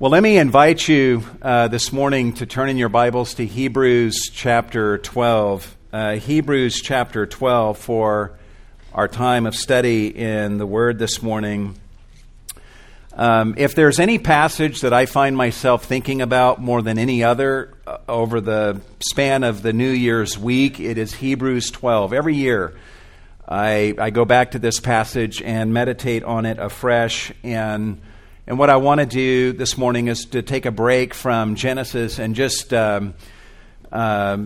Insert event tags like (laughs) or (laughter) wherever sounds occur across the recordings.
Well, let me invite you uh, this morning to turn in your Bibles to Hebrews chapter 12. Uh, Hebrews chapter 12 for our time of study in the Word this morning. Um, if there's any passage that I find myself thinking about more than any other uh, over the span of the New Year's week, it is Hebrews 12. Every year, I, I go back to this passage and meditate on it afresh and and what I want to do this morning is to take a break from Genesis and just um, uh,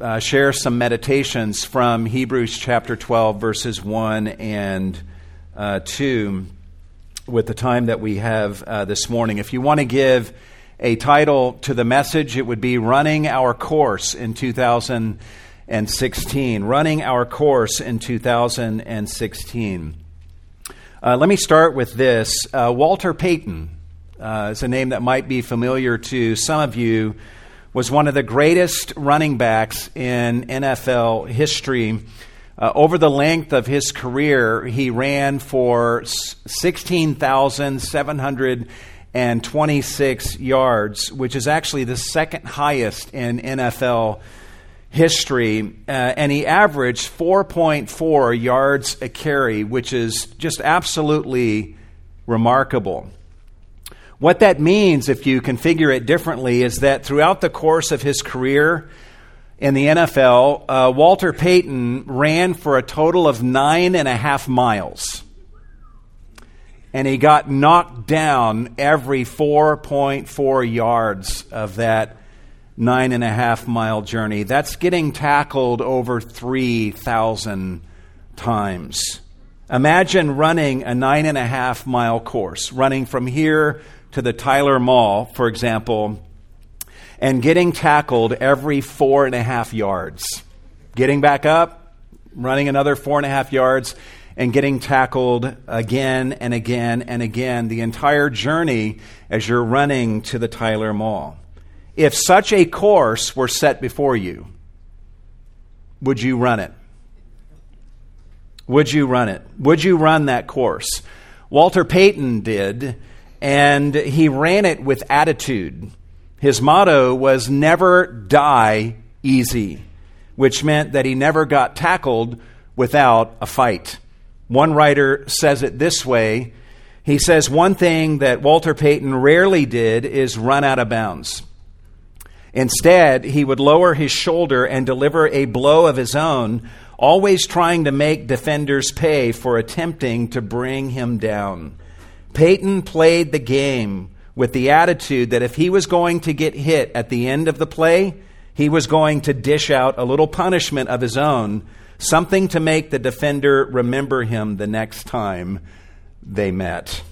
uh, share some meditations from Hebrews chapter 12, verses 1 and uh, 2, with the time that we have uh, this morning. If you want to give a title to the message, it would be Running Our Course in 2016. Running Our Course in 2016. Uh, let me start with this. Uh, Walter Payton uh, is a name that might be familiar to some of you. Was one of the greatest running backs in NFL history. Uh, over the length of his career, he ran for 16,726 yards, which is actually the second highest in NFL history, uh, and he averaged 4.4 yards a carry, which is just absolutely remarkable. What that means, if you configure it differently, is that throughout the course of his career in the NFL, uh, Walter Payton ran for a total of nine and a half miles. And he got knocked down every 4.4 yards of that nine and a half mile journey. That's getting tackled over 3,000 times. Imagine running a nine and a half mile course, running from here to the Tyler Mall, for example, and getting tackled every four and a half yards. Getting back up, running another four and a half yards, and getting tackled again and again and again the entire journey as you're running to the Tyler Mall. If such a course were set before you, would you run it? Would you run it? Would you run that course? Walter Payton did, and he ran it with attitude. His motto was never die easy, which meant that he never got tackled without a fight. One writer says it this way he says, One thing that Walter Payton rarely did is run out of bounds. Instead, he would lower his shoulder and deliver a blow of his own, always trying to make defenders pay for attempting to bring him down. Payton played the game with the attitude that if he was going to get hit at the end of the play, he was going to dish out a little punishment of his own, something to make the defender remember him the next time they met.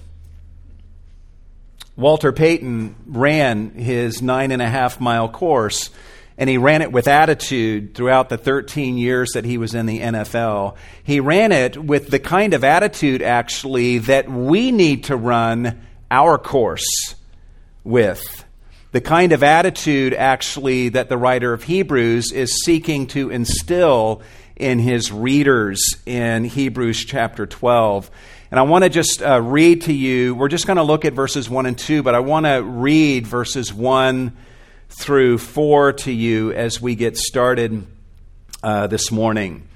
Walter Payton ran his nine and a half mile course, and he ran it with attitude throughout the 13 years that he was in the NFL. He ran it with the kind of attitude, actually, that we need to run our course with. The kind of attitude, actually, that the writer of Hebrews is seeking to instill in his readers in Hebrews chapter 12. And I want to just uh, read to you, we're just going to look at verses 1 and 2, but I want to read verses 1 through 4 to you as we get started uh, this morning.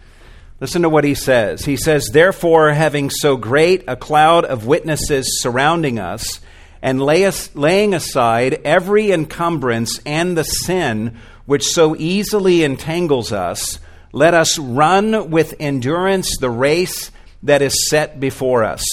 Listen to what he says. He says, Therefore, having so great a cloud of witnesses surrounding us, and lay laying aside every encumbrance and the sin which so easily entangles us, let us run with endurance the race that is set before us,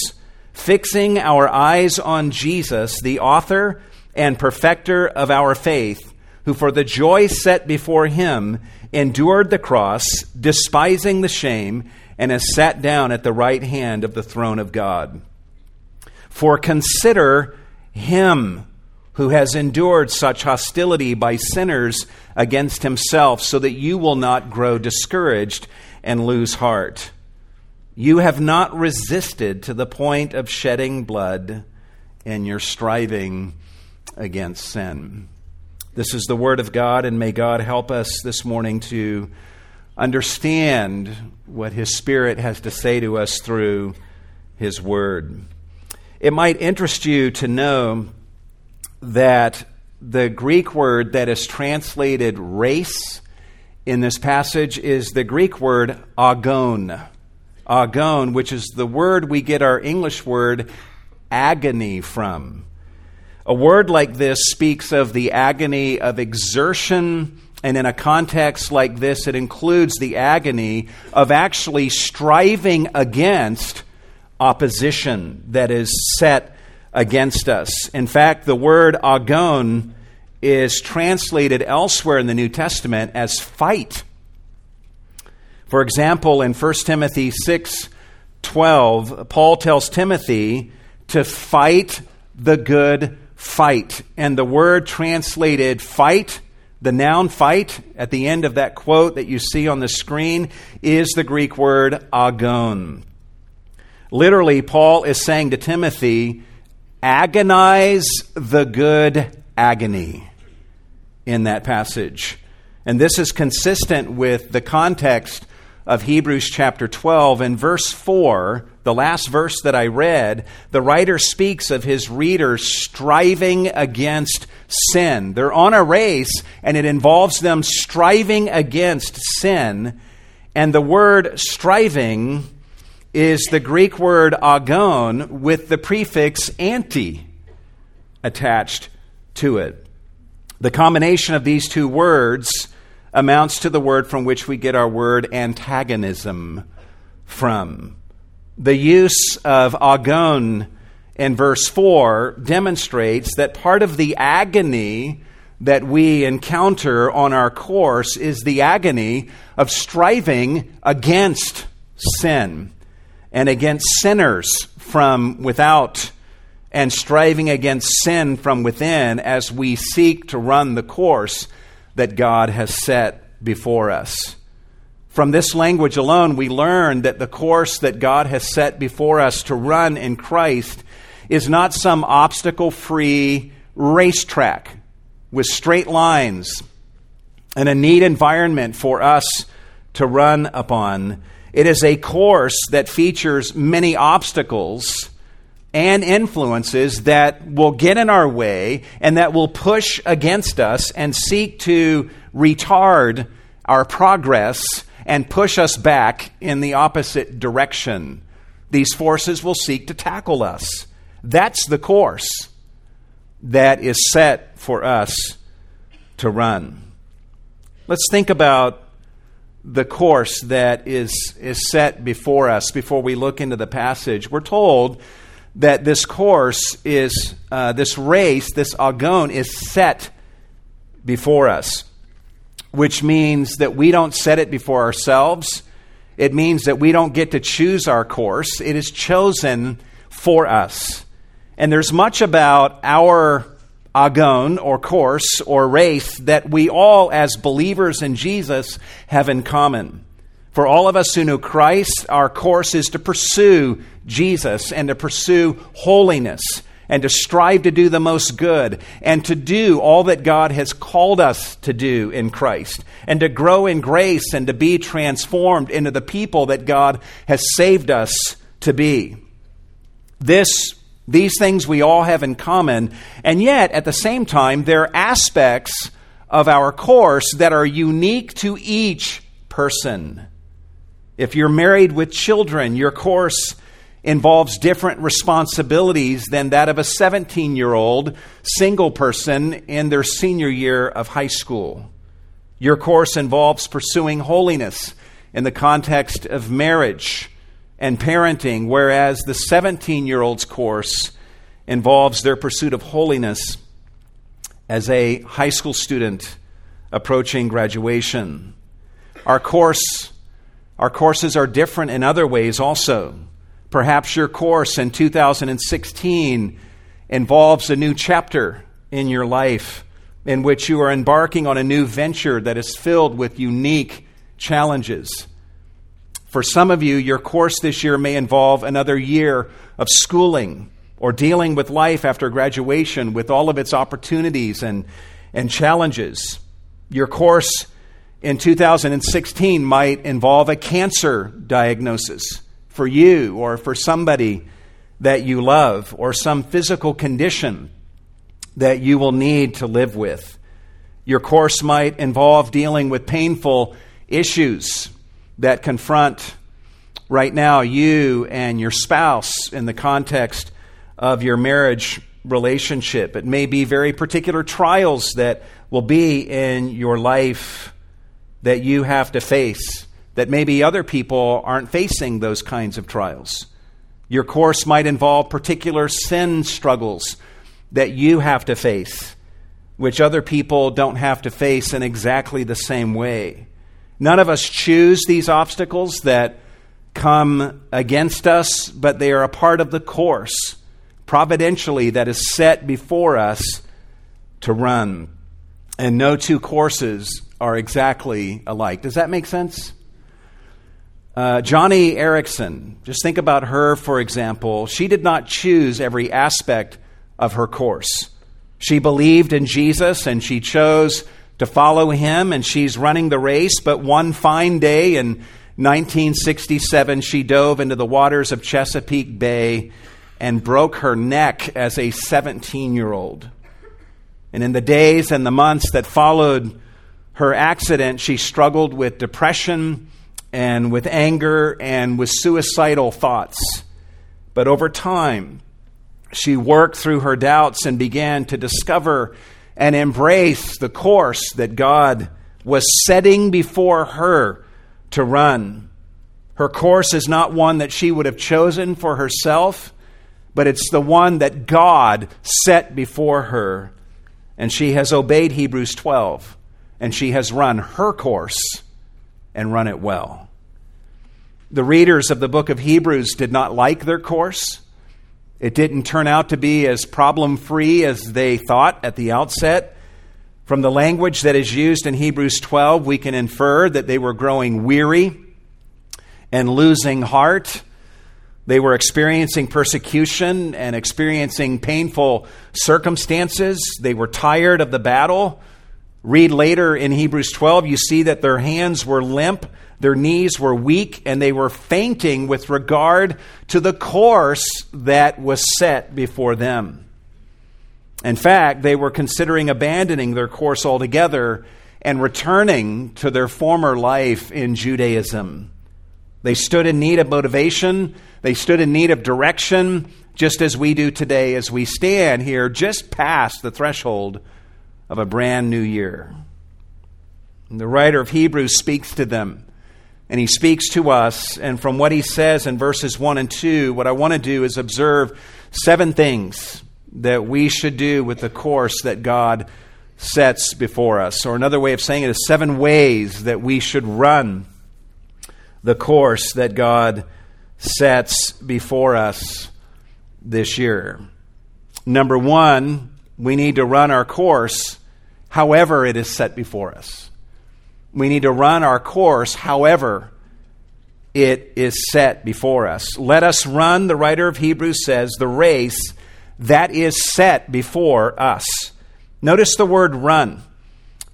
fixing our eyes on Jesus, the author and perfecter of our faith, who for the joy set before him endured the cross, despising the shame, and has sat down at the right hand of the throne of God. For consider him who has endured such hostility by sinners against himself, so that you will not grow discouraged and lose heart. You have not resisted to the point of shedding blood in your striving against sin. This is the Word of God, and may God help us this morning to understand what His Spirit has to say to us through His Word. It might interest you to know that the Greek word that is translated race in this passage is the Greek word agon. Agon, which is the word we get our English word agony from. A word like this speaks of the agony of exertion, and in a context like this, it includes the agony of actually striving against opposition that is set against us. In fact, the word agon is translated elsewhere in the New Testament as fight. For example, in 1 Timothy 6 12, Paul tells Timothy to fight the good fight. And the word translated fight, the noun fight, at the end of that quote that you see on the screen, is the Greek word agon. Literally, Paul is saying to Timothy, agonize the good agony in that passage. And this is consistent with the context of Hebrews chapter 12. and verse 4, the last verse that I read, the writer speaks of his readers striving against sin. They're on a race, and it involves them striving against sin. And the word striving is the Greek word agon with the prefix anti attached to it. The combination of these two words amounts to the word from which we get our word antagonism from. The use of agon in verse 4 demonstrates that part of the agony that we encounter on our course is the agony of striving against sin and against sinners from without and striving against sin from within as we seek to run the course that God has set before us. From this language alone, we learn that the course that God has set before us to run in Christ is not some obstacle free racetrack with straight lines and a neat environment for us to run upon. It is a course that features many obstacles and influences that will get in our way and that will push against us and seek to retard our progress and push us back in the opposite direction. These forces will seek to tackle us. That's the course that is set for us to run. Let's think about the course that is, is set before us before we look into the passage. We're told that this course is, uh, this race, this agon, is set before us, which means that we don't set it before ourselves. It means that we don't get to choose our course, it is chosen for us. And there's much about our agon or course or race that we all, as believers in Jesus, have in common. For all of us who know Christ, our course is to pursue Jesus and to pursue holiness and to strive to do the most good and to do all that God has called us to do in Christ and to grow in grace and to be transformed into the people that God has saved us to be. This these things we all have in common, and yet at the same time there are aspects of our course that are unique to each person. If you're married with children, your course involves different responsibilities than that of a 17 year old single person in their senior year of high school. Your course involves pursuing holiness in the context of marriage and parenting, whereas the 17 year old's course involves their pursuit of holiness as a high school student approaching graduation. Our course our courses are different in other ways also. Perhaps your course in 2016 involves a new chapter in your life in which you are embarking on a new venture that is filled with unique challenges. For some of you, your course this year may involve another year of schooling or dealing with life after graduation with all of its opportunities and, and challenges. Your course in 2016 might involve a cancer diagnosis for you or for somebody that you love, or some physical condition that you will need to live with. Your course might involve dealing with painful issues that confront right now you and your spouse in the context of your marriage relationship. It may be very particular trials that will be in your life that you have to face, that maybe other people aren't facing those kinds of trials. Your course might involve particular sin struggles that you have to face, which other people don't have to face in exactly the same way. None of us choose these obstacles that come against us, but they are a part of the course, providentially, that is set before us to run. And no two courses are exactly alike. Does that make sense? Uh, Joni Eareckson, just think about her, for example. She did not choose every aspect of her course. She believed in Jesus and she chose to follow him, and she's running the race. But one fine day in 1967, she dove into the waters of Chesapeake Bay and broke her neck as a 17 year old. And in the days and the months that followed her accident, she struggled with depression and with anger and with suicidal thoughts. But over time, she worked through her doubts and began to discover and embrace the course that God was setting before her to run. Her course is not one that she would have chosen for herself, but it's the one that God set before her. And she has obeyed Hebrews 12, and she has run her course and run it well. The readers of the book of Hebrews did not like their course. It didn't turn out to be as problem free as they thought at the outset. From the language that is used in Hebrews 12, we can infer that they were growing weary and losing heart. They were experiencing persecution and experiencing painful circumstances. They were tired of the battle. Read later in Hebrews 12, you see that their hands were limp, their knees were weak, and they were fainting with regard to the course that was set before them. In fact, they were considering abandoning their course altogether and returning to their former life in Judaism. They stood in need of motivation, they stood in need of direction, just as we do today as we stand here just past the threshold of a brand new year. And the writer of Hebrews speaks to them, and he speaks to us. And from what he says in verses 1 and 2, what I want to do is observe seven things that we should do with the course that God sets before us. Or another way of saying it is seven ways that we should run the course that God sets before us this year. Number one, we need to run our course however it is set before us. We need to run our course however it is set before us. Let us run, the writer of Hebrews says, the race that is set before us. Notice the word run.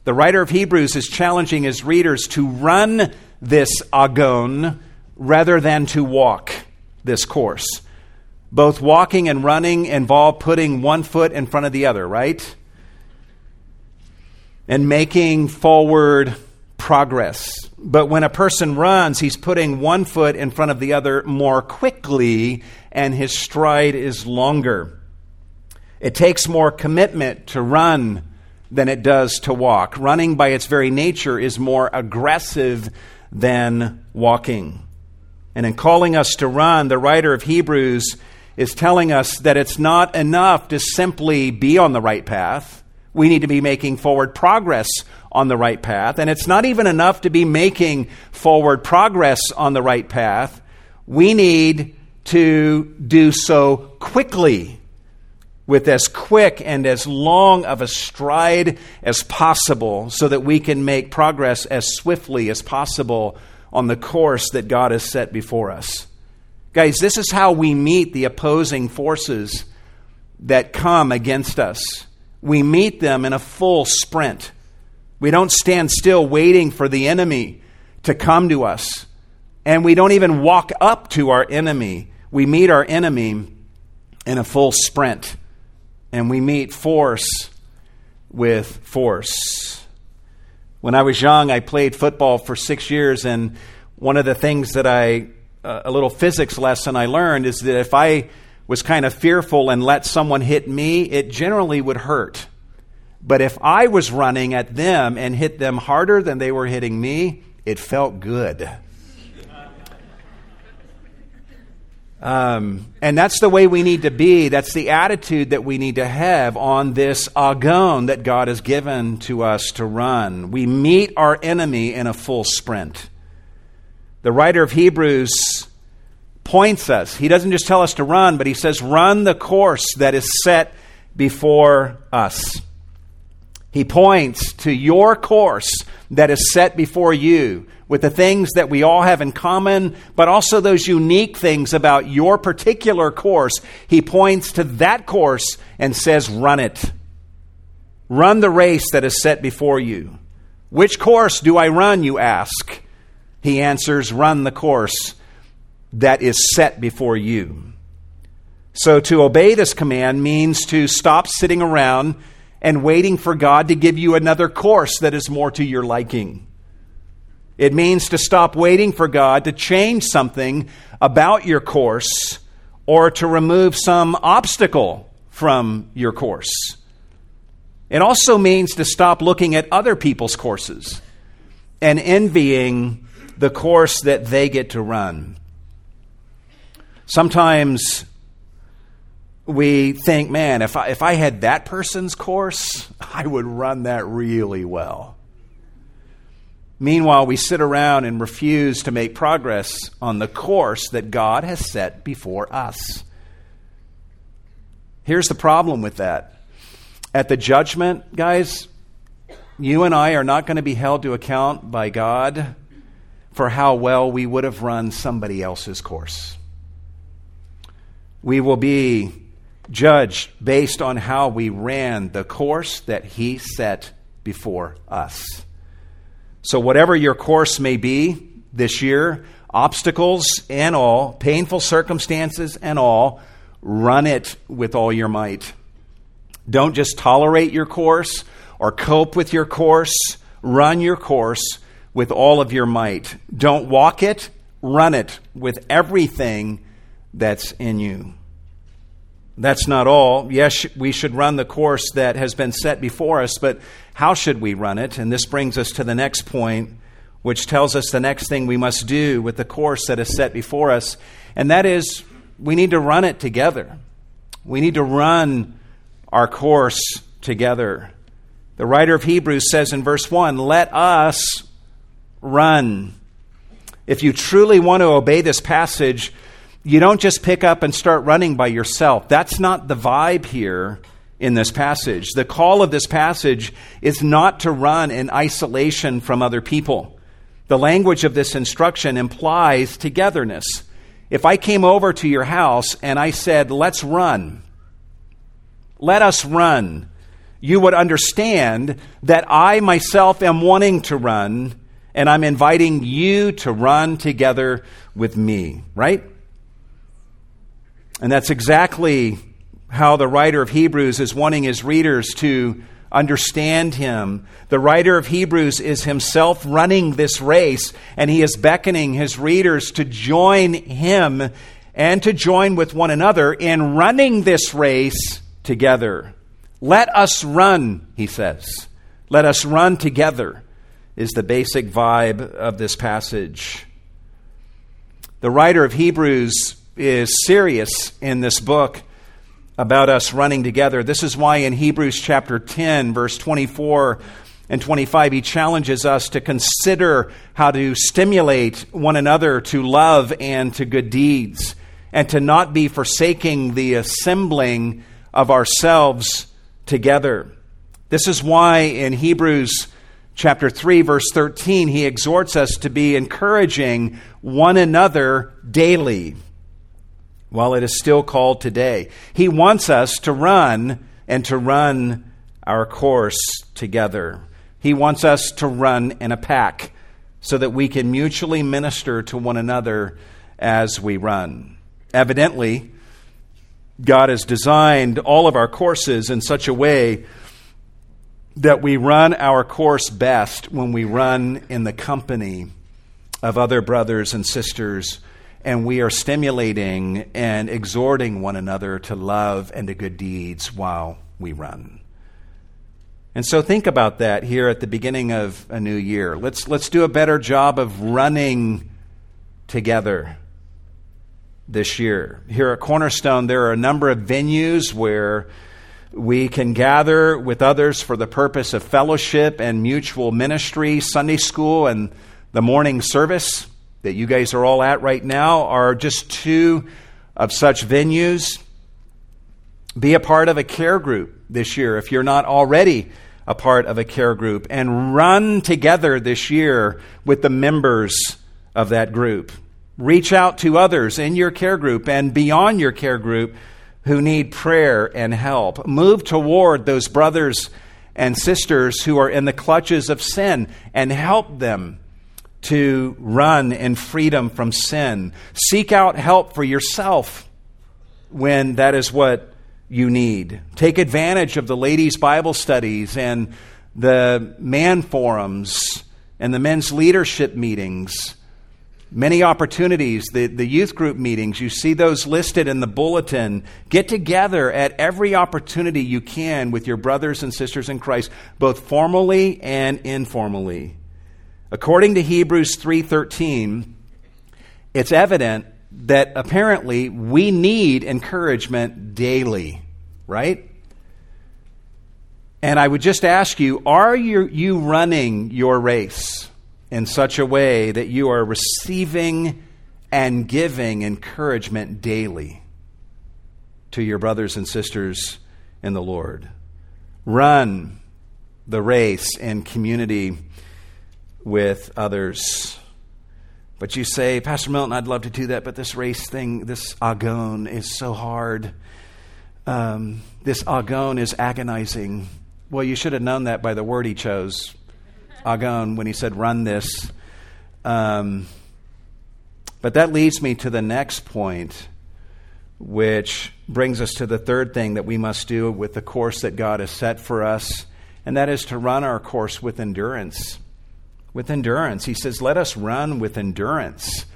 The writer of Hebrews is challenging his readers to run this agon rather than to walk this course. Both walking and running involve putting one foot in front of the other, right? And making forward progress. But when a person runs, he's putting one foot in front of the other more quickly, and his stride is longer. It takes more commitment to run than it does to walk. Running, by its very nature, is more aggressive than walking. And in calling us to run, the writer of Hebrews is telling us that it's not enough to simply be on the right path. We need to be making forward progress on the right path. And it's not even enough to be making forward progress on the right path. We need to do so quickly, with as quick and as long of a stride as possible, so that we can make progress as swiftly as possible on the course that God has set before us. Guys, this is how we meet the opposing forces that come against us. We meet them in a full sprint. We don't stand still waiting for the enemy to come to us. And we don't even walk up to our enemy. We meet our enemy in a full sprint. and we meet force with force. When I was young, I played football for six years, and one of the things that I, a little physics lesson I learned is that if I was kind of fearful and let someone hit me, it generally would hurt. But if I was running at them and hit them harder than they were hitting me, it felt good. Um, and that's the way we need to be. That's the attitude that we need to have on this agon that God has given to us to run. We meet our enemy in a full sprint. The writer of Hebrews points us. He doesn't just tell us to run, but he says, run the course that is set before us. He points to your course that is set before you with the things that we all have in common, but also those unique things about your particular course. He points to that course and says, Run it. Run the race that is set before you. Which course do I run, you ask? He answers, Run the course that is set before you. So to obey this command means to stop sitting around and waiting for God to give you another course that is more to your liking. It means to stop waiting for God to change something about your course or to remove some obstacle from your course. It also means to stop looking at other people's courses and envying the course that they get to run. Sometimes we think, man, if I, if I had that person's course, (laughs) I would run that really well. Meanwhile, we sit around and refuse to make progress on the course that God has set before us. Here's the problem with that. At the judgment, guys, you and I are not going to be held to account by God for how well we would have run somebody else's course. We will be judged based on how we ran the course that He set before us. So, whatever your course may be this year, obstacles and all, painful circumstances and all, run it with all your might. Don't just tolerate your course or cope with your course. Run your course with all of your might. Don't walk it, run it with everything that's in you. That's not all. Yes, we should run the course that has been set before us, but how should we run it? And this brings us to the next point, which tells us the next thing we must do with the course that is set before us, and that is we need to run it together. We need to run our course together. The writer of Hebrews says in verse 1 Let us run. If you truly want to obey this passage, you don't just pick up and start running by yourself. That's not the vibe here in this passage. The call of this passage is not to run in isolation from other people. The language of this instruction implies togetherness. If I came over to your house and I said, let's run, let us run, you would understand that I myself am wanting to run and I'm inviting you to run together with me, right? And that's exactly how the writer of Hebrews is wanting his readers to understand him. The writer of Hebrews is himself running this race, and he is beckoning his readers to join him and to join with one another in running this race together. Let us run, he says. Let us run together, is the basic vibe of this passage. The writer of Hebrews is serious in this book about us running together. This is why in Hebrews chapter 10, verse 24 and 25, he challenges us to consider how to stimulate one another to love and to good deeds, and to not be forsaking the assembling of ourselves together. This is why in Hebrews chapter 3, verse 13, he exhorts us to be encouraging one another daily while it is still called today. He wants us to run and to run our course together. He wants us to run in a pack so that we can mutually minister to one another as we run. Evidently, God has designed all of our courses in such a way that we run our course best when we run in the company of other brothers and sisters and we are stimulating and exhorting one another to love and to good deeds while we run. And so think about that here at the beginning of a new year. Let's, let's do a better job of running together this year. Here at Cornerstone, there are a number of venues where we can gather with others for the purpose of fellowship and mutual ministry. Sunday school and the morning service that you guys are all at right now are just two of such venues. Be a part of a care group this year if you're not already a part of a care group, and run together this year with the members of that group. Reach out to others in your care group and beyond your care group who need prayer and help. Move toward those brothers and sisters who are in the clutches of sin and help them to run in freedom from sin. Seek out help for yourself when that is what you need. Take advantage of the ladies' Bible studies and the man forums and the men's leadership meetings Many opportunities, the, the youth group meetings, you see those listed in the bulletin. Get together at every opportunity you can with your brothers and sisters in Christ, both formally and informally. According to Hebrews 3:13, it's evident that apparently we need encouragement daily, right? And I would just ask you, are you, you running your race? In such a way that you are receiving and giving encouragement daily to your brothers and sisters in the Lord. Run the race in community with others. But you say, Pastor Milton, I'd love to do that, but this race thing, this agon, is so hard. Um, this agon is agonizing. Well, you should have known that by the word he chose agon when he said, run this. Um, but that leads me to the next point, which brings us to the third thing that we must do with the course that God has set for us, and that is to run our course with endurance. With endurance. He says, let us run with endurance.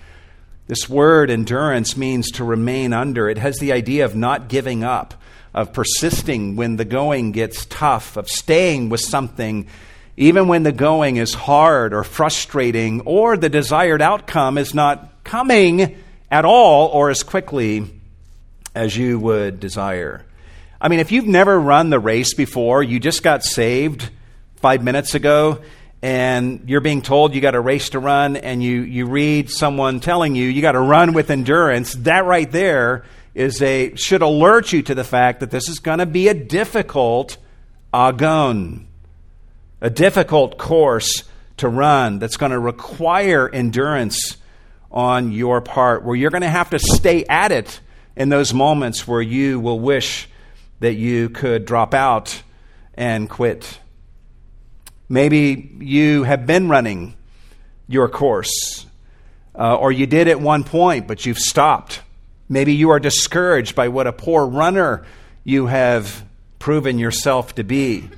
This word endurance means to remain under. It has the idea of not giving up, of persisting when the going gets tough, of staying with something even when the going is hard or frustrating or the desired outcome is not coming at all or as quickly as you would desire. I mean, if you've never run the race before, you just got saved five minutes ago, and you're being told you got a race to run, and you, you read someone telling you you got to run with endurance, that right there is a should alert you to the fact that this is going to be a difficult agon a difficult course to run that's going to require endurance on your part, where you're going to have to stay at it in those moments where you will wish that you could drop out and quit. Maybe you have been running your course, uh, or you did at one point, but you've stopped. Maybe you are discouraged by what a poor runner you have proven yourself to be.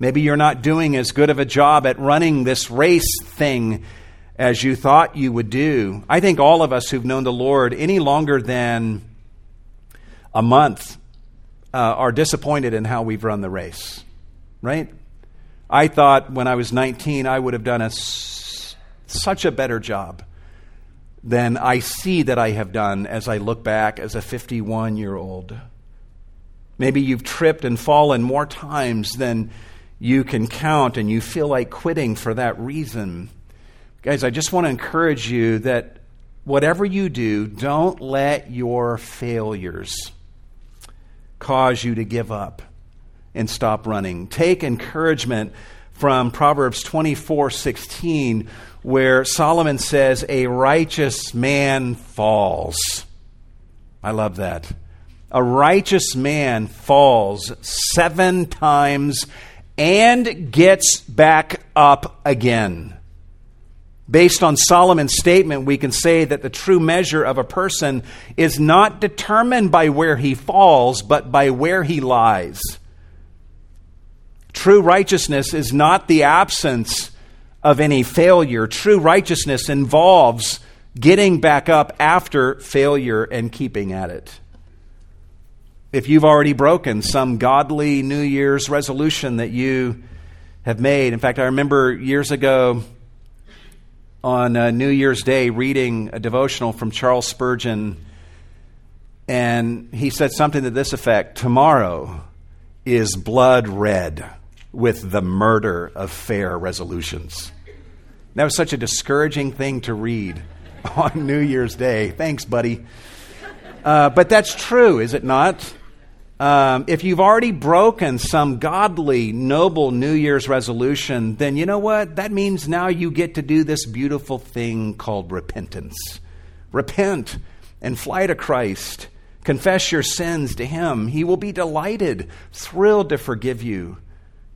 Maybe you're not doing as good of a job at running this race thing as you thought you would do. I think all of us who've known the Lord any longer than a month uh, are disappointed in how we've run the race, right? I thought when I was 19 I would have done a, such a better job than I see that I have done as I look back as a 51 year old. Maybe you've tripped and fallen more times than you can count and you feel like quitting for that reason. Guys, I just want to encourage you that whatever you do, don't let your failures cause you to give up and stop running. Take encouragement from Proverbs 24:16 where Solomon says, A righteous man falls. I love that. A righteous man falls seven times and gets back up again. Based on Solomon's statement, we can say that the true measure of a person is not determined by where he falls, but by where he lies. True righteousness is not the absence of any failure. True righteousness involves getting back up after failure and keeping at it. If you've already broken some godly New Year's resolution that you have made, in fact, I remember years ago on uh, New Year's Day reading a devotional from Charles Spurgeon, and he said something to this effect Tomorrow is blood red with the murder of fair resolutions. That was such a discouraging thing to read (laughs) on New Year's Day. Thanks, buddy. Uh, but that's true, is it not? Um, if you've already broken some godly, noble New Year's resolution, then you know what? That means now you get to do this beautiful thing called repentance. Repent and fly to Christ. Confess your sins to Him. He will be delighted, thrilled to forgive you.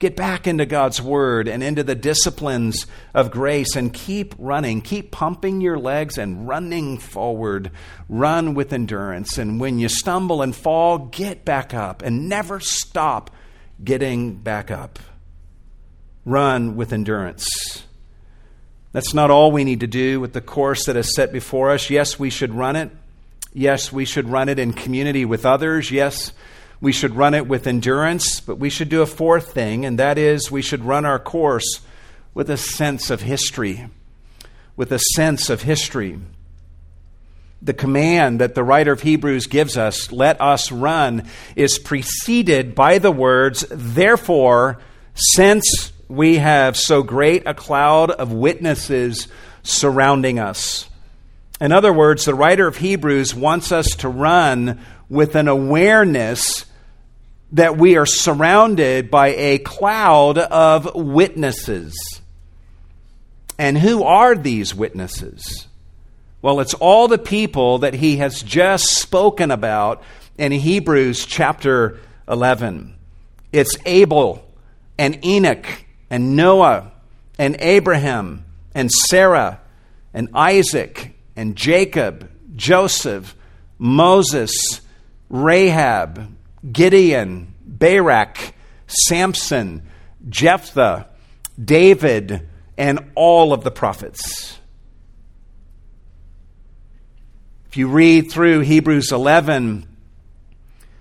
Get back into God's Word and into the disciplines of grace and keep running. Keep pumping your legs and running forward. Run with endurance. And when you stumble and fall, get back up and never stop getting back up. Run with endurance. That's not all we need to do with the course that is set before us. Yes, we should run it. Yes, we should run it in community with others. Yes, we should run it with endurance, but we should do a fourth thing, and that is we should run our course with a sense of history. With a sense of history. The command that the writer of Hebrews gives us, let us run, is preceded by the words, therefore, since we have so great a cloud of witnesses surrounding us. In other words, the writer of Hebrews wants us to run with an awareness that we are surrounded by a cloud of witnesses. And who are these witnesses? Well, it's all the people that he has just spoken about in Hebrews chapter 11. It's Abel and Enoch and Noah and Abraham and Sarah and Isaac and Jacob, Joseph, Moses, Rahab, Gideon, Barak, Samson, Jephthah, David, and all of the prophets. If you read through Hebrews 11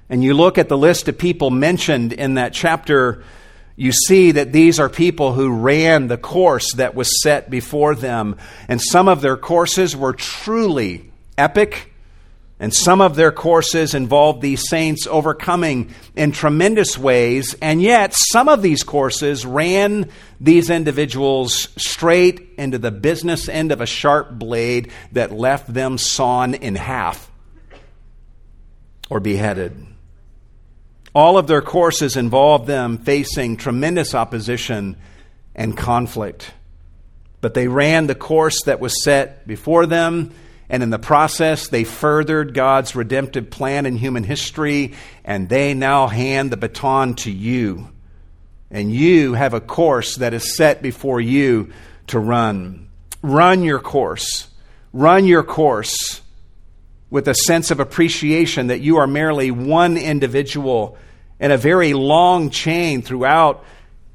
and you look at the list of people mentioned in that chapter, you see that these are people who ran the course that was set before them. And some of their courses were truly epic and some of their courses involved these saints overcoming in tremendous ways, and yet some of these courses ran these individuals straight into the business end of a sharp blade that left them sawn in half or beheaded. All of their courses involved them facing tremendous opposition and conflict. But they ran the course that was set before them and in the process, they furthered God's redemptive plan in human history, and they now hand the baton to you. And you have a course that is set before you to run. Run your course. Run your course with a sense of appreciation that you are merely one individual in a very long chain throughout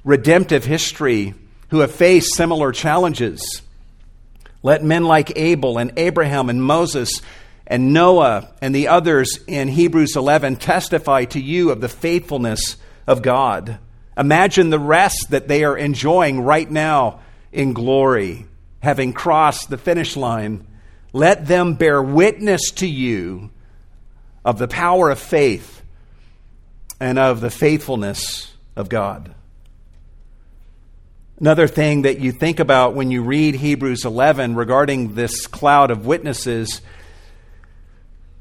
redemptive history who have faced similar challenges. Let men like Abel and Abraham and Moses and Noah and the others in Hebrews 11 testify to you of the faithfulness of God. Imagine the rest that they are enjoying right now in glory, having crossed the finish line. Let them bear witness to you of the power of faith and of the faithfulness of God. Another thing that you think about when you read Hebrews 11 regarding this cloud of witnesses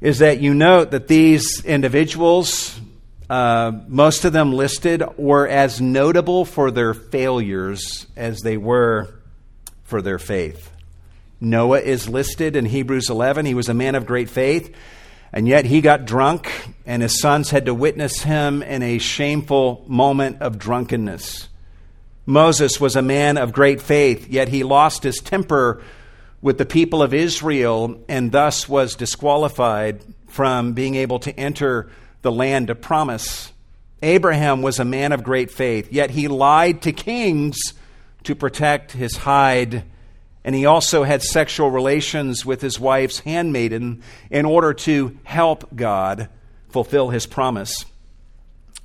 is that you note that these individuals, uh, most of them listed, were as notable for their failures as they were for their faith. Noah is listed in Hebrews 11. He was a man of great faith, and yet he got drunk, and his sons had to witness him in a shameful moment of drunkenness. Moses was a man of great faith, yet he lost his temper with the people of Israel and thus was disqualified from being able to enter the land of promise. Abraham was a man of great faith, yet he lied to kings to protect his hide. And he also had sexual relations with his wife's handmaiden in order to help God fulfill his promise.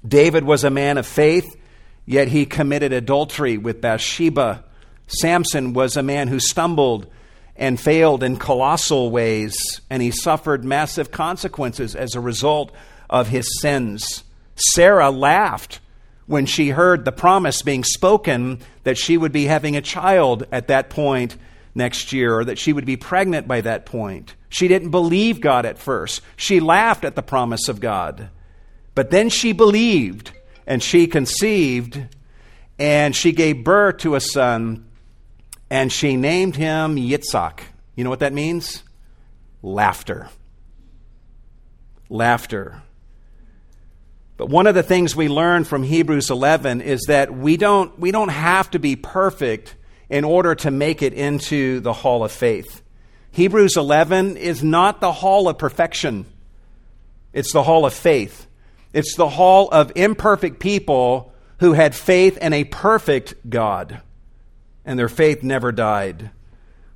David was a man of faith, yet he committed adultery with Bathsheba. Samson was a man who stumbled and failed in colossal ways, and he suffered massive consequences as a result of his sins. Sarah laughed when she heard the promise being spoken that she would be having a child at that point next year, or that she would be pregnant by that point. She didn't believe God at first. She laughed at the promise of God. But then she believed, and she conceived, and she gave birth to a son and she named him Yitzhak. You know what that means? Laughter. Laughter. But one of the things we learn from Hebrews 11 is that we don't, we don't have to be perfect in order to make it into the hall of faith. Hebrews 11 is not the hall of perfection, it's the hall of faith. It's the hall of imperfect people who had faith in a perfect God and their faith never died.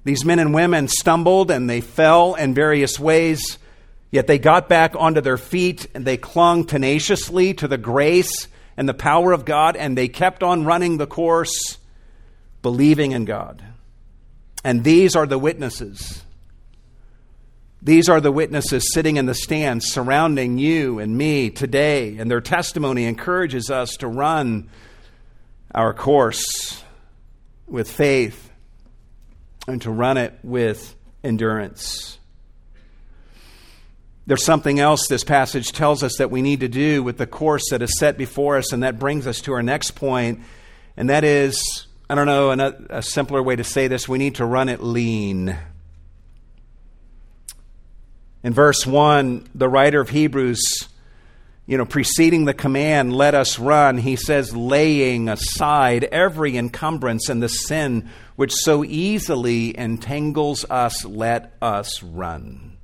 These men and women stumbled and they fell in various ways, yet they got back onto their feet and they clung tenaciously to the grace and the power of God and they kept on running the course, believing in God. And these are the witnesses. These are the witnesses sitting in the stands surrounding you and me today, and their testimony encourages us to run our course with faith and to run it with endurance. There's something else this passage tells us that we need to do with the course that is set before us, and that brings us to our next point, and that is I don't know, a, simpler way to say this, we need to run it lean. In verse 1, the writer of Hebrews you know, preceding the command, let us run, he says, laying aside every encumbrance and the sin which so easily entangles us, let us run.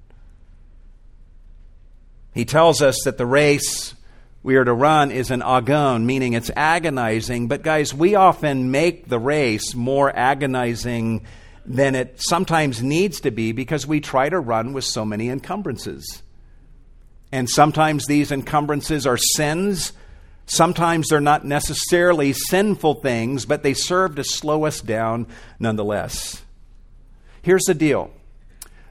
He tells us that the race we are to run is an agon, meaning it's agonizing. But, guys, we often make the race more agonizing than it sometimes needs to be because we try to run with so many encumbrances. And sometimes these encumbrances are sins. Sometimes they're not necessarily sinful things, but they serve to slow us down nonetheless. Here's the deal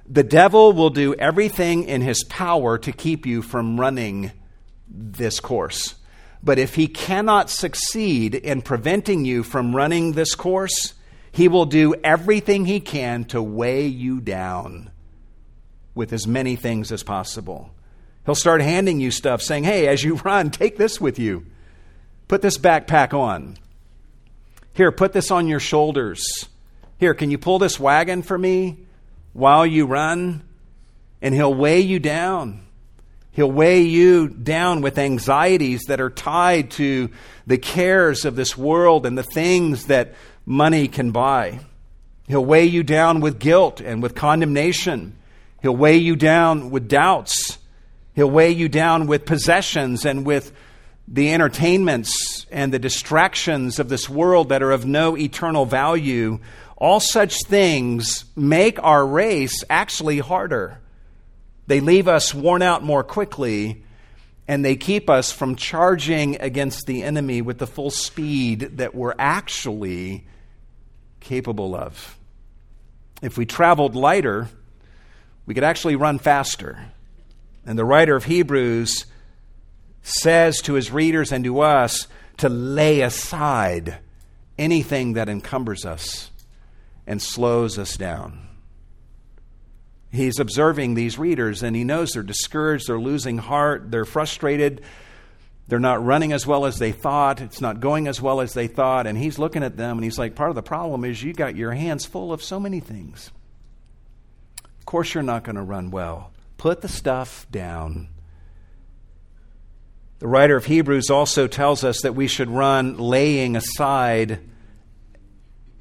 the devil will do everything in his power to keep you from running this course. But if he cannot succeed in preventing you from running this course, he will do everything he can to weigh you down with as many things as possible. He'll start handing you stuff saying, hey, as you (laughs) run, take this with you. Put this backpack on. Here, put this on your shoulders. Here, can you pull this wagon for me while you run? And he'll weigh you down. He'll weigh you down with anxieties that are tied to the cares of this world and the things that money can buy. He'll weigh you down with guilt and with condemnation. He'll weigh you down with doubts He'll weigh you down with possessions and with the entertainments and the distractions of this world that are of no eternal value. All such things make our race actually harder. They leave us worn out more quickly, and they keep us from charging against the enemy with the full speed that we're actually capable of. If we traveled lighter, we could actually run faster. And the writer of Hebrews says to his readers and to us to lay aside anything that encumbers us and slows us down. He's observing these readers and he knows they're discouraged, they're losing heart, they're frustrated, they're not running as well as they thought, it's not going as well as they thought. And he's looking at them and he's like, Part of the problem is you got your hands full of so many things. Of course, you're not going to run well. Put the stuff down. The writer of Hebrews also tells us that we should run laying aside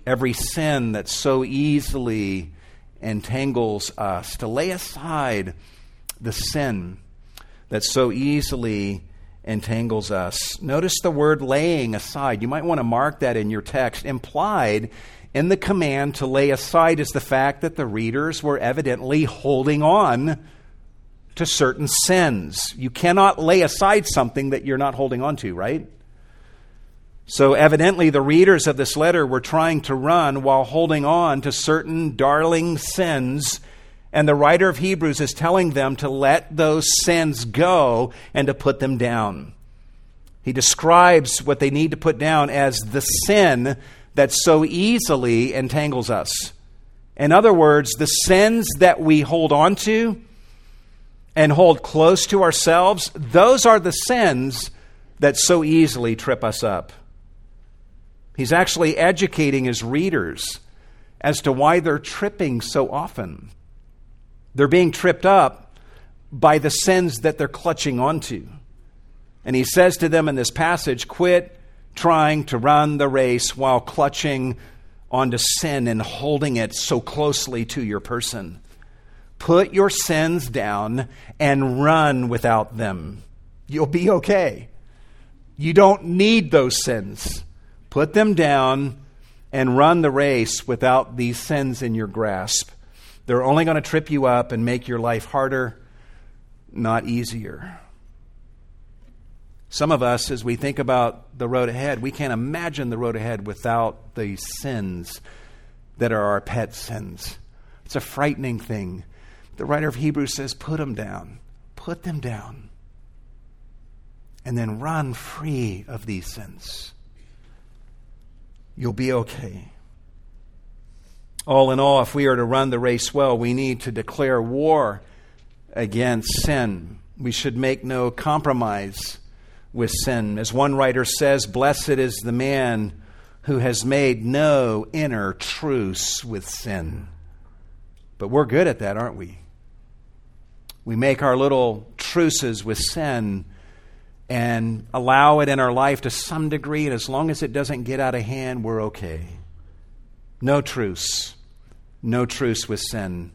every sin that so easily entangles us, to lay aside the sin that so easily entangles us. Notice the word laying aside. You might want to mark that in your text. Implied in the command to lay aside is the fact that the readers were evidently holding on to certain sins. You cannot lay aside something that you're not holding on to, right? So, evidently, the readers of this letter were trying to run while holding on to certain darling sins. And the writer of Hebrews is telling them to let those sins go and to put them down. He describes what they need to put down as the sin that so easily entangles us. In other words, the sins that we hold on to and hold close to ourselves, those are the sins that so easily trip us up. He's actually educating his readers as to why they're tripping so often. They're being tripped up by the sins that they're clutching onto. And he says to them in this passage quit trying to run the race while clutching onto sin and holding it so closely to your person. Put your sins down and run without them. You'll be okay. You don't need those sins. Put them down and run the race without these sins in your grasp. They're only going to trip you up and make your life harder, not easier. Some of us, as we think about the road ahead, we can't imagine the road ahead without the sins that are our pet sins. It's a frightening thing. The writer of Hebrews says, put them down. Put them down. And then run free of these sins you'll be okay. All in all, if we are to run the race well, we need to declare war against sin. We should make no compromise with sin. As one writer says, Blessed is the man who has made no inner truce with sin. But we're good at that, aren't we? We make our little truces with sin and allow it in our life to some degree, and as long as it doesn't get out of hand, we're okay. No truce. No truce with sin.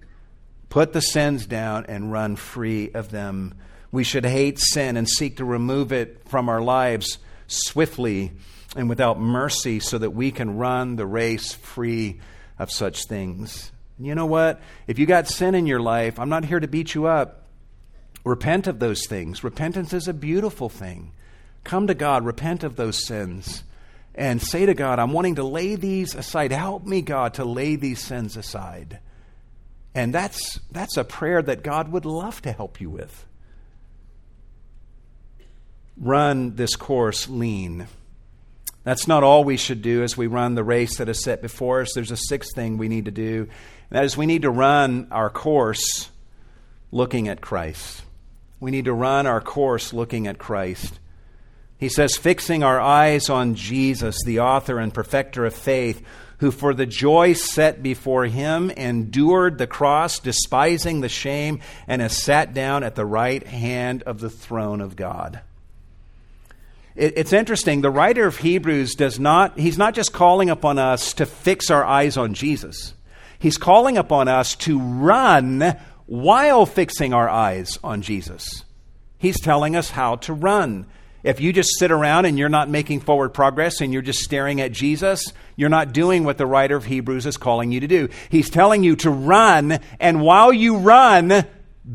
Put the sins down and run free of them. We should hate sin and seek to remove it from our lives swiftly and without mercy so that we can run the race free of such things. You know what? If you got sin in your life, I'm not here to beat you up. Repent of those things. Repentance is a beautiful thing. Come to God, repent of those sins, and say to God, I'm wanting to lay these aside. Help me, God, to lay these sins aside. And that's, that's a prayer that God would love to help you with. Run this course lean. That's not all we should do as we run the race that is set before us. There's a sixth thing we need to do, and that is we need to run our course looking at Christ. We need to run our course looking at Christ. He says, fixing our eyes on Jesus, the author and perfecter of faith, who for the joy set before him endured the cross, despising the shame, and has sat down at the right hand of the throne of God. It's interesting. The writer of Hebrews does not, he's not just calling upon us to fix our eyes on Jesus. He's calling upon us to run while fixing our eyes on Jesus. He's telling us how to run. If you just sit around and you're not making forward progress and you're just staring at Jesus, you're not doing what the writer of Hebrews is calling you to do. He's telling you to run, and while you run,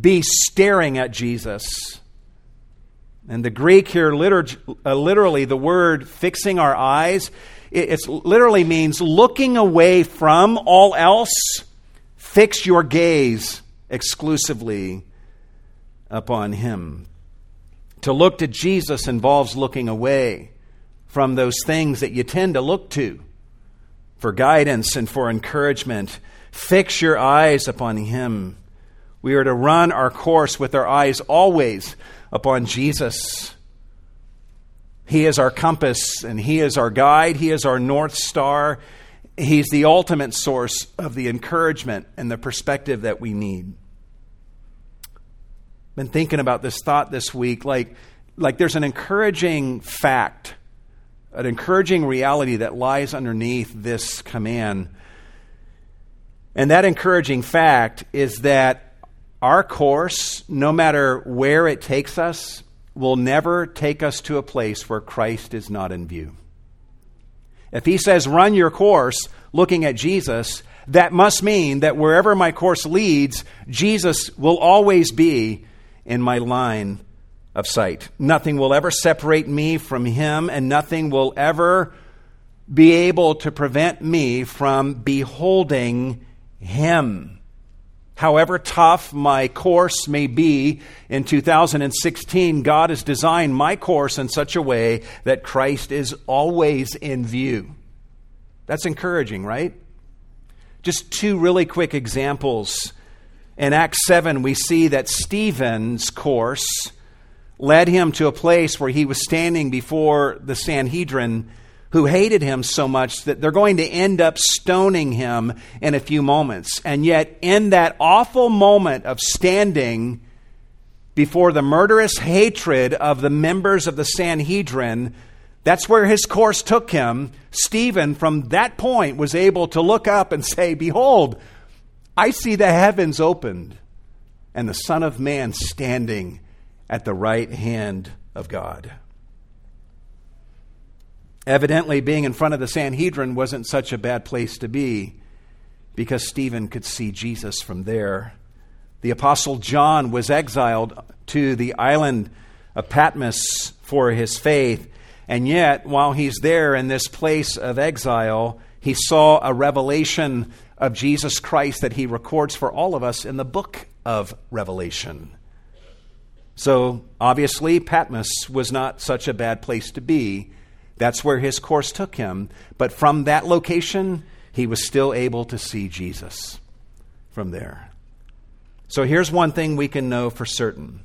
be staring at Jesus. And the Greek here, uh, literally, the word fixing our eyes, it literally means looking away from all else, fix your gaze exclusively upon Him. To look to Jesus involves looking away from those things that you tend to look to for guidance and for encouragement. Fix your eyes upon Him. We are to run our course with our eyes always upon Jesus. He is our compass and He is our guide. He is our North Star. He's the ultimate source of the encouragement and the perspective that we need. Been thinking about this thought this week. Like, like there's an encouraging fact an encouraging reality that lies underneath this command. And that encouraging fact is that our course, no matter where it takes us, will never take us to a place where Christ is not in view. If he says, run your course looking at Jesus, that must mean that wherever my course leads, Jesus will always be in my line of sight. Nothing will ever separate me from him, and nothing will ever be able to prevent me from beholding him. However tough my course may be in 2016, God has designed my course in such a way that Christ is always in view. That's encouraging, right? Just two really quick examples. In Acts 7, we see that Stephen's course led him to a place where he was standing before the Sanhedrin who hated him so much that they're going to end up stoning him in a few moments. And yet, in that awful moment of standing before the murderous hatred of the members of the Sanhedrin, that's where his course took him. Stephen, from that point, was able to look up and say, Behold, I see the heavens opened and the Son of Man standing at the right hand of God. Evidently, being in front of the Sanhedrin wasn't such a bad place to be because Stephen could see Jesus from there. The Apostle John was exiled to the island of Patmos for his faith, and yet, while he's there in this place of exile, he saw a revelation of Jesus Christ that he records for all of us in the book of Revelation. So, obviously, Patmos was not such a bad place to be. That's where his course took him. But from that location, he was still able to see Jesus from there. So, here's one thing we can know for certain.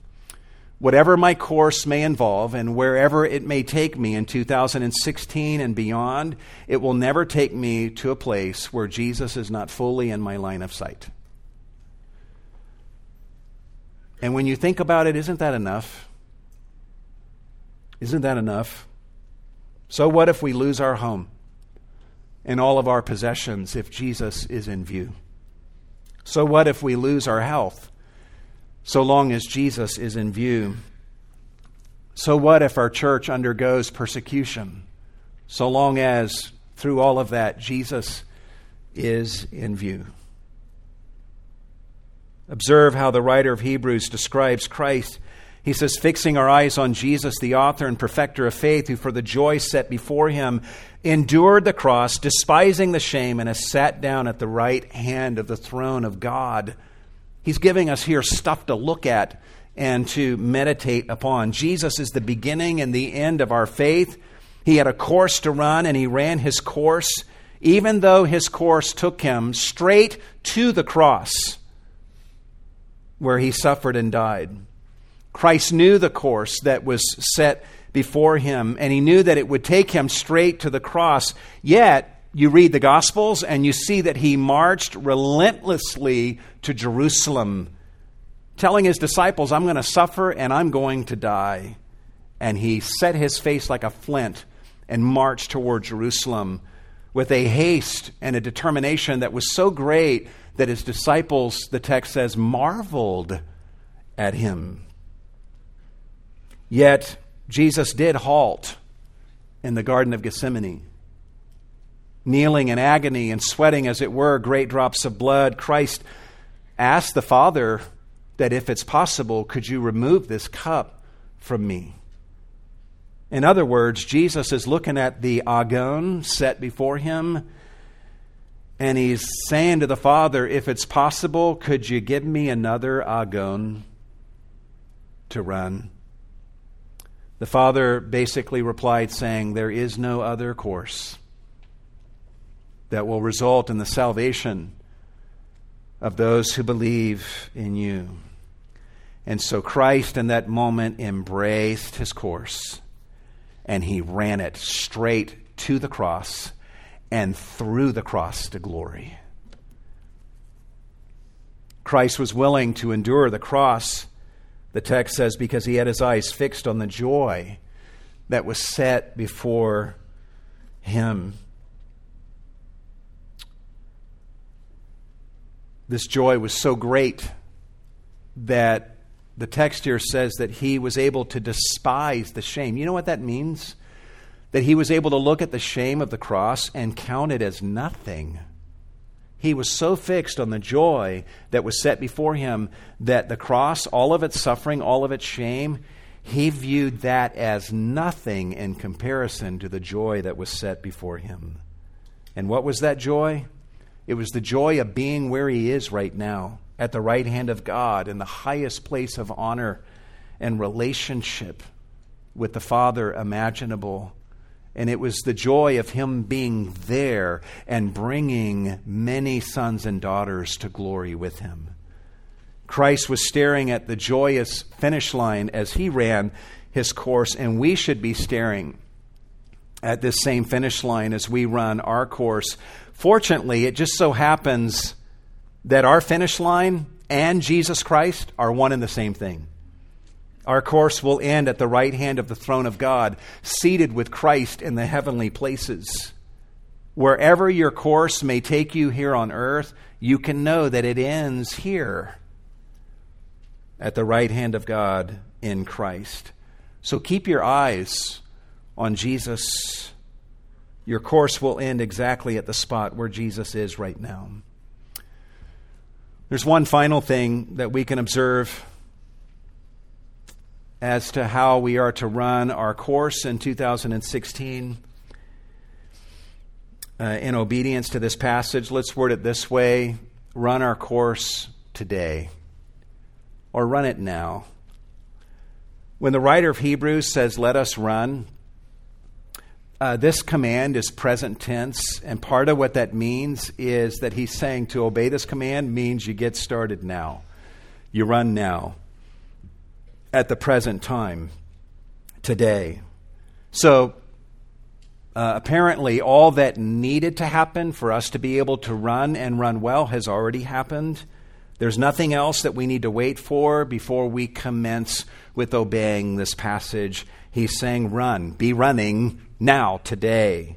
Whatever my course may involve and wherever it may take me in 2016 and beyond, it will never take me to a place where Jesus is not fully in my line of sight. And when you think about it, isn't that enough? Isn't that enough? So, what if we lose our home and all of our possessions if Jesus is in view? So, what if we lose our health so long as Jesus is in view? So, what if our church undergoes persecution so long as through all of that Jesus is in view? Observe how the writer of Hebrews describes Christ. He says, fixing our eyes on Jesus, the author and perfecter of faith, who for the joy set before him endured the cross, despising the shame, and has sat down at the right hand of the throne of God. He's giving us here stuff to look at and to meditate upon. Jesus is the beginning and the end of our faith. He had a course to run, and he ran his course, even though his course took him straight to the cross where he suffered and died. Christ knew the course that was set before him, and he knew that it would take him straight to the cross. Yet, you read the Gospels and you see that he marched relentlessly to Jerusalem, telling his disciples, I'm going to suffer and I'm going to die. And he set his face like a flint and marched toward Jerusalem with a haste and a determination that was so great that his disciples, the text says, marveled at him. Yet, Jesus did halt in the Garden of Gethsemane. Kneeling in agony and sweating, as it were, great drops of blood, Christ asked the Father that if it's possible, could you remove this cup from me? In other words, Jesus is looking at the agon set before him and he's saying to the Father, If it's possible, could you give me another agon to run? The Father basically replied, saying, There is no other course that will result in the salvation of those who believe in you. And so Christ, in that moment, embraced his course and he ran it straight to the cross and through the cross to glory. Christ was willing to endure the cross, the text says, because he had his eyes fixed on the joy that was set before Him. This joy was so great that the text here says that he was able to despise the shame. You know what that means? That he was able to look at the shame of the cross and count it as nothing. He was so fixed on the joy that was set before him that the cross, all of its suffering, all of its shame, he viewed that as nothing in comparison to the joy that was set before him. And what was that joy? It was the joy of being where he is right now, at the right hand of God, in the highest place of honor and relationship with the Father imaginable. And it was the joy of him being there and bringing many sons and daughters to glory with him. Christ was staring at the joyous finish line as he ran his course, and we should be staring at this same finish line as we run our course Fortunately, it just so happens that our finish line and Jesus Christ are one and the same thing. Our course will end at the right hand of the throne of God, seated with Christ in the heavenly places. Wherever your course may take you here on earth, you can know that it ends here at the right hand of God in Christ. So keep your eyes on Jesus your course will end exactly at the spot where Jesus is right now. There's one final thing that we can observe as to how we are to run our course in 2016 uh, in obedience to this passage. Let's word it this way run our course today, or run it now. When the writer of Hebrews says, Let us run, uh, this command is present tense, and part of what that means is that he's saying to obey this command means you get started now. You run now, at the present time, today. So, uh, apparently, all that needed to happen for us to be able to run and run well has already happened. There's nothing else that we need to wait for before we commence with obeying this passage. He's saying, Run, be running now, today.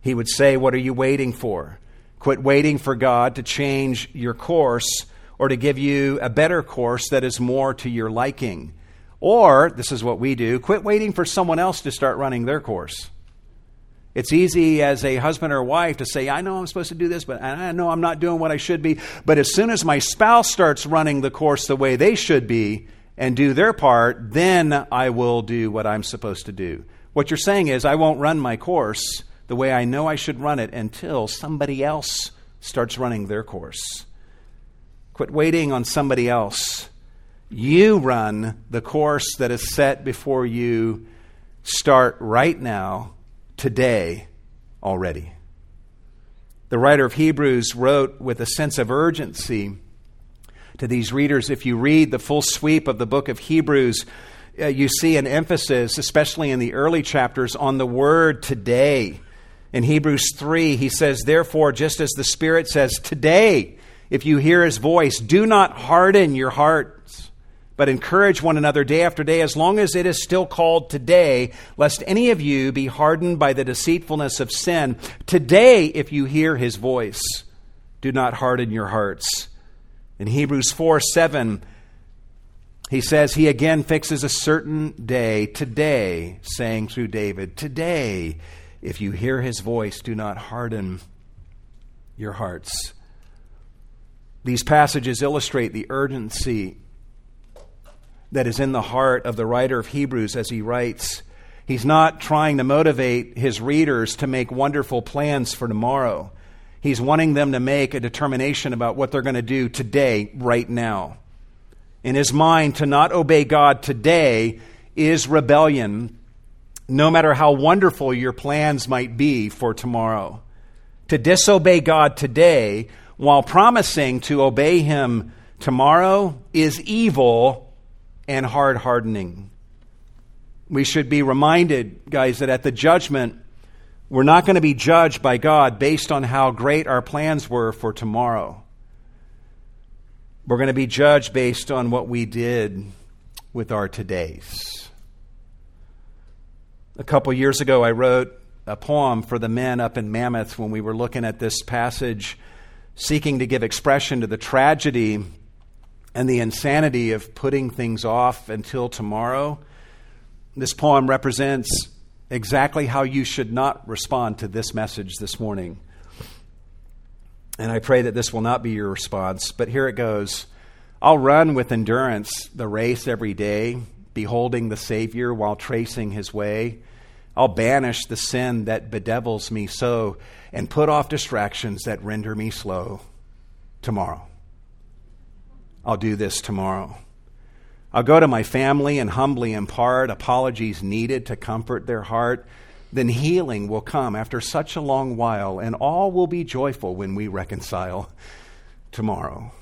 He would say, What are you waiting for? Quit waiting for God to change your course or to give you a better course that is more to your liking. Or, this is what we do, quit waiting for someone else to start running their course. It's easy as a husband or wife to say, I know I'm supposed to do this, but I know I'm not doing what I should be. But as soon as my spouse starts running the course the way they should be and do their part, then I will do what I'm supposed to do. What you're saying is, I won't run my course the way I know I should run it until somebody else starts running their course. Quit waiting on somebody else. You run the course that is set before you. Start right now, today, already. The writer of Hebrews wrote with a sense of urgency to these readers. If you read the full sweep of the book of Hebrews, uh, you see an emphasis, especially in the early chapters, on the word today. In Hebrews 3, he says, Therefore, just as the Spirit says, Today, if you hear his voice, do not harden your hearts, but encourage one another day after day, as long as it is still called today, lest any of you be hardened by the deceitfulness of sin. Today, if you hear his voice, do not harden your hearts. In Hebrews 4 7, he says he again fixes a certain day, today, saying through David, Today, if you hear his voice, do not harden your hearts. These passages illustrate the urgency that is in the heart of the writer of Hebrews as he writes. He's not trying to motivate his readers to make wonderful plans for tomorrow. He's wanting them to make a determination about what they're going to do today, right now in his mind to not obey God today is rebellion, no matter how wonderful your plans might be for tomorrow. To disobey God today while promising to obey him tomorrow is evil and hard hardening. We should be reminded, guys, that at the judgment, we're not going to be judged by God based on how great our plans were for tomorrow. We're going to be judged based on what we did with our todays. A couple years ago, I wrote a poem for the men up in Mammoth when we were looking at this passage, seeking to give expression to the tragedy and the insanity of putting things off until tomorrow. This poem represents exactly how you should not respond to this message this morning. And I pray that this will not be your response, but here it goes. I'll run with endurance the race every day, beholding the Savior while tracing his way. I'll banish the sin that bedevils me so and put off distractions that render me slow. Tomorrow. I'll do this tomorrow. I'll go to my family and humbly impart apologies needed to comfort their heart. Then healing will come after such a long while, and all will be joyful when we reconcile tomorrow.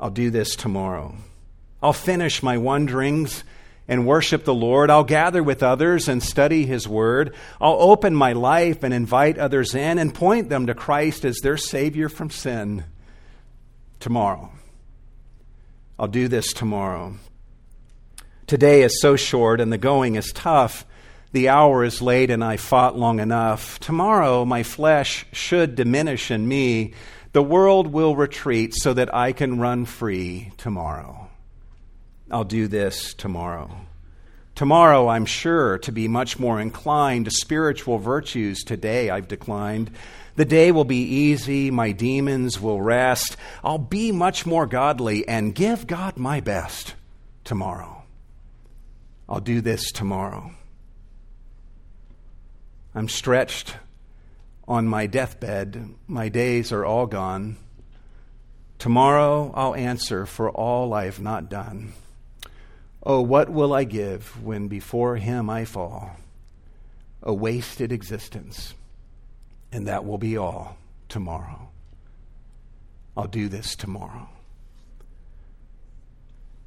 I'll do this tomorrow. I'll finish my wanderings and worship the Lord. I'll gather with others and study His Word. I'll open my life and invite others in and point them to Christ as their Savior from sin tomorrow. I'll do this tomorrow. Today is so short and the going is tough. The hour is late and I fought long enough. Tomorrow my flesh should diminish in me. The world will retreat so that I can run free tomorrow. I'll do this tomorrow. Tomorrow, I'm sure, to be much more inclined to spiritual virtues. Today, I've declined. The day will be easy. My demons will rest. I'll be much more godly and give God my best tomorrow. I'll do this tomorrow. I'm stretched on my deathbed. My days are all gone. Tomorrow I'll answer for all I've not done. Oh, what will I give when before him I fall? A wasted existence, and that will be all tomorrow. I'll do this tomorrow.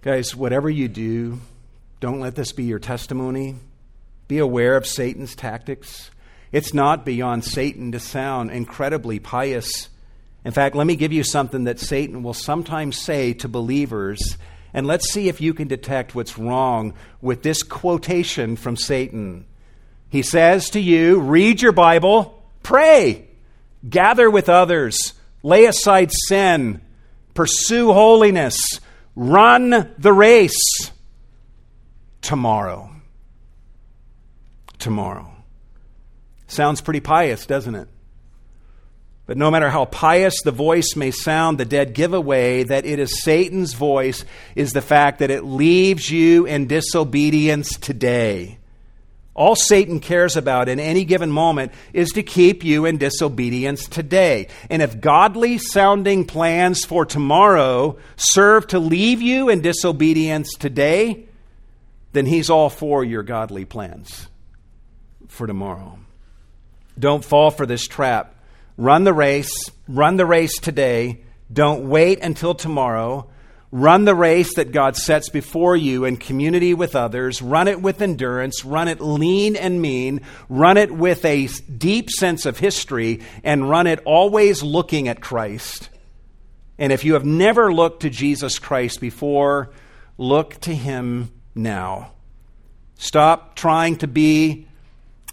Guys, whatever you do, don't let this be your testimony. Be aware of Satan's tactics. It's not beyond Satan to sound incredibly pious. In fact, let me give you something that Satan will sometimes say to believers, and let's see if you can detect what's wrong with this quotation from Satan. He says to you, Read your Bible, pray, gather with others, lay aside sin, pursue holiness, run the race tomorrow. Tomorrow. Sounds pretty pious, doesn't it? But no matter how pious the voice may sound, the dead giveaway that it is Satan's voice is the fact that it leaves you in disobedience today. All Satan cares about in any given moment is to keep you in disobedience today. And if godly sounding plans for tomorrow serve to leave you in disobedience today, then he's all for your godly plans for tomorrow. Don't fall for this trap. Run the race. Run the race today. Don't wait until tomorrow. Run the race that God sets before you in community with others. Run it with endurance. Run it lean and mean. Run it with a deep sense of history. And run it always looking at Christ. And if you have never looked to Jesus Christ before, look to him now. Stop trying to be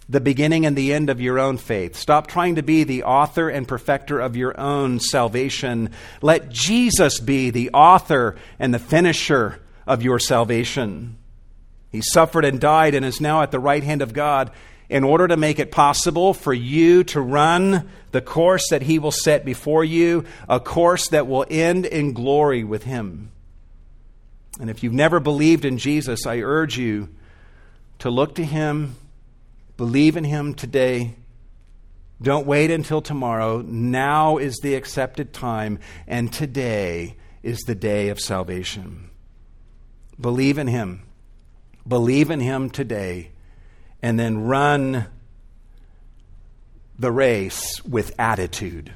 the beginning and the end of your own faith. Stop trying to be the author and perfecter of your own salvation. Let Jesus be the author and the finisher of your salvation. He suffered and died and is now at the right hand of God in order to make it possible for you to run the course that He will set before you, a course that will end in glory with Him. And if you've never believed in Jesus, I urge you to look to Him Believe in Him today. Don't wait until tomorrow. Now is the accepted time, and today is the day of salvation. Believe in Him. Believe in Him today, and then run the race with attitude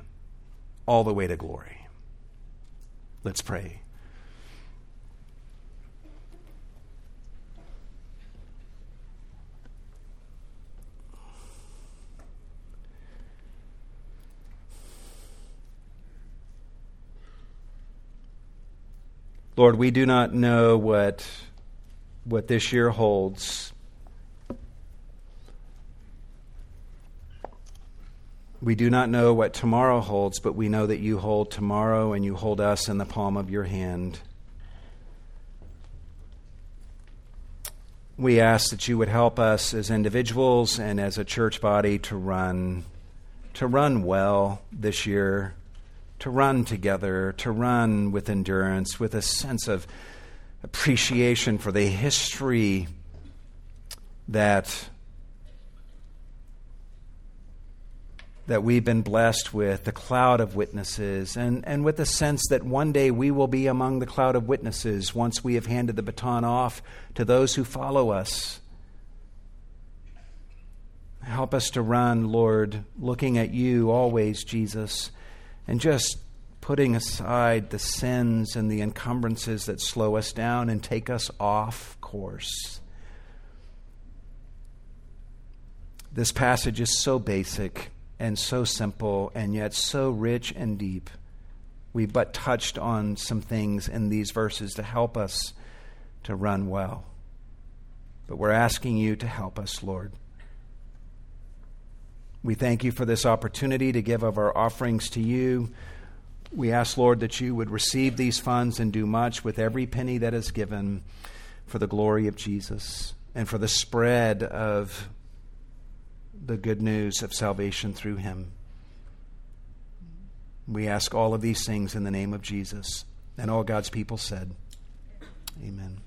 all the way to glory. Let's pray. Lord, we do not know what, what this year holds. We do not know what tomorrow holds, but we know that you hold tomorrow and you hold us in the palm of your hand. We ask that you would help us as individuals and as a church body to run to run well this year, to run together, to run with endurance, with a sense of appreciation for the history that that we've been blessed with, the cloud of witnesses, and, and with the sense that one day we will be among the cloud of witnesses once we have handed the baton off to those who follow us. Help us to run, Lord, looking at you always, Jesus, and just putting aside the sins and the encumbrances that slow us down and take us off course. This passage is so basic and so simple and yet so rich and deep. We but touched on some things in these verses to help us to run well. But we're asking you to help us, Lord. We thank you for this opportunity to give of our offerings to you. We ask, Lord, that you would receive these funds and do much with every penny that is given for the glory of Jesus and for the spread of the good news of salvation through him. We ask all of these things in the name of Jesus. And all God's people said, Amen.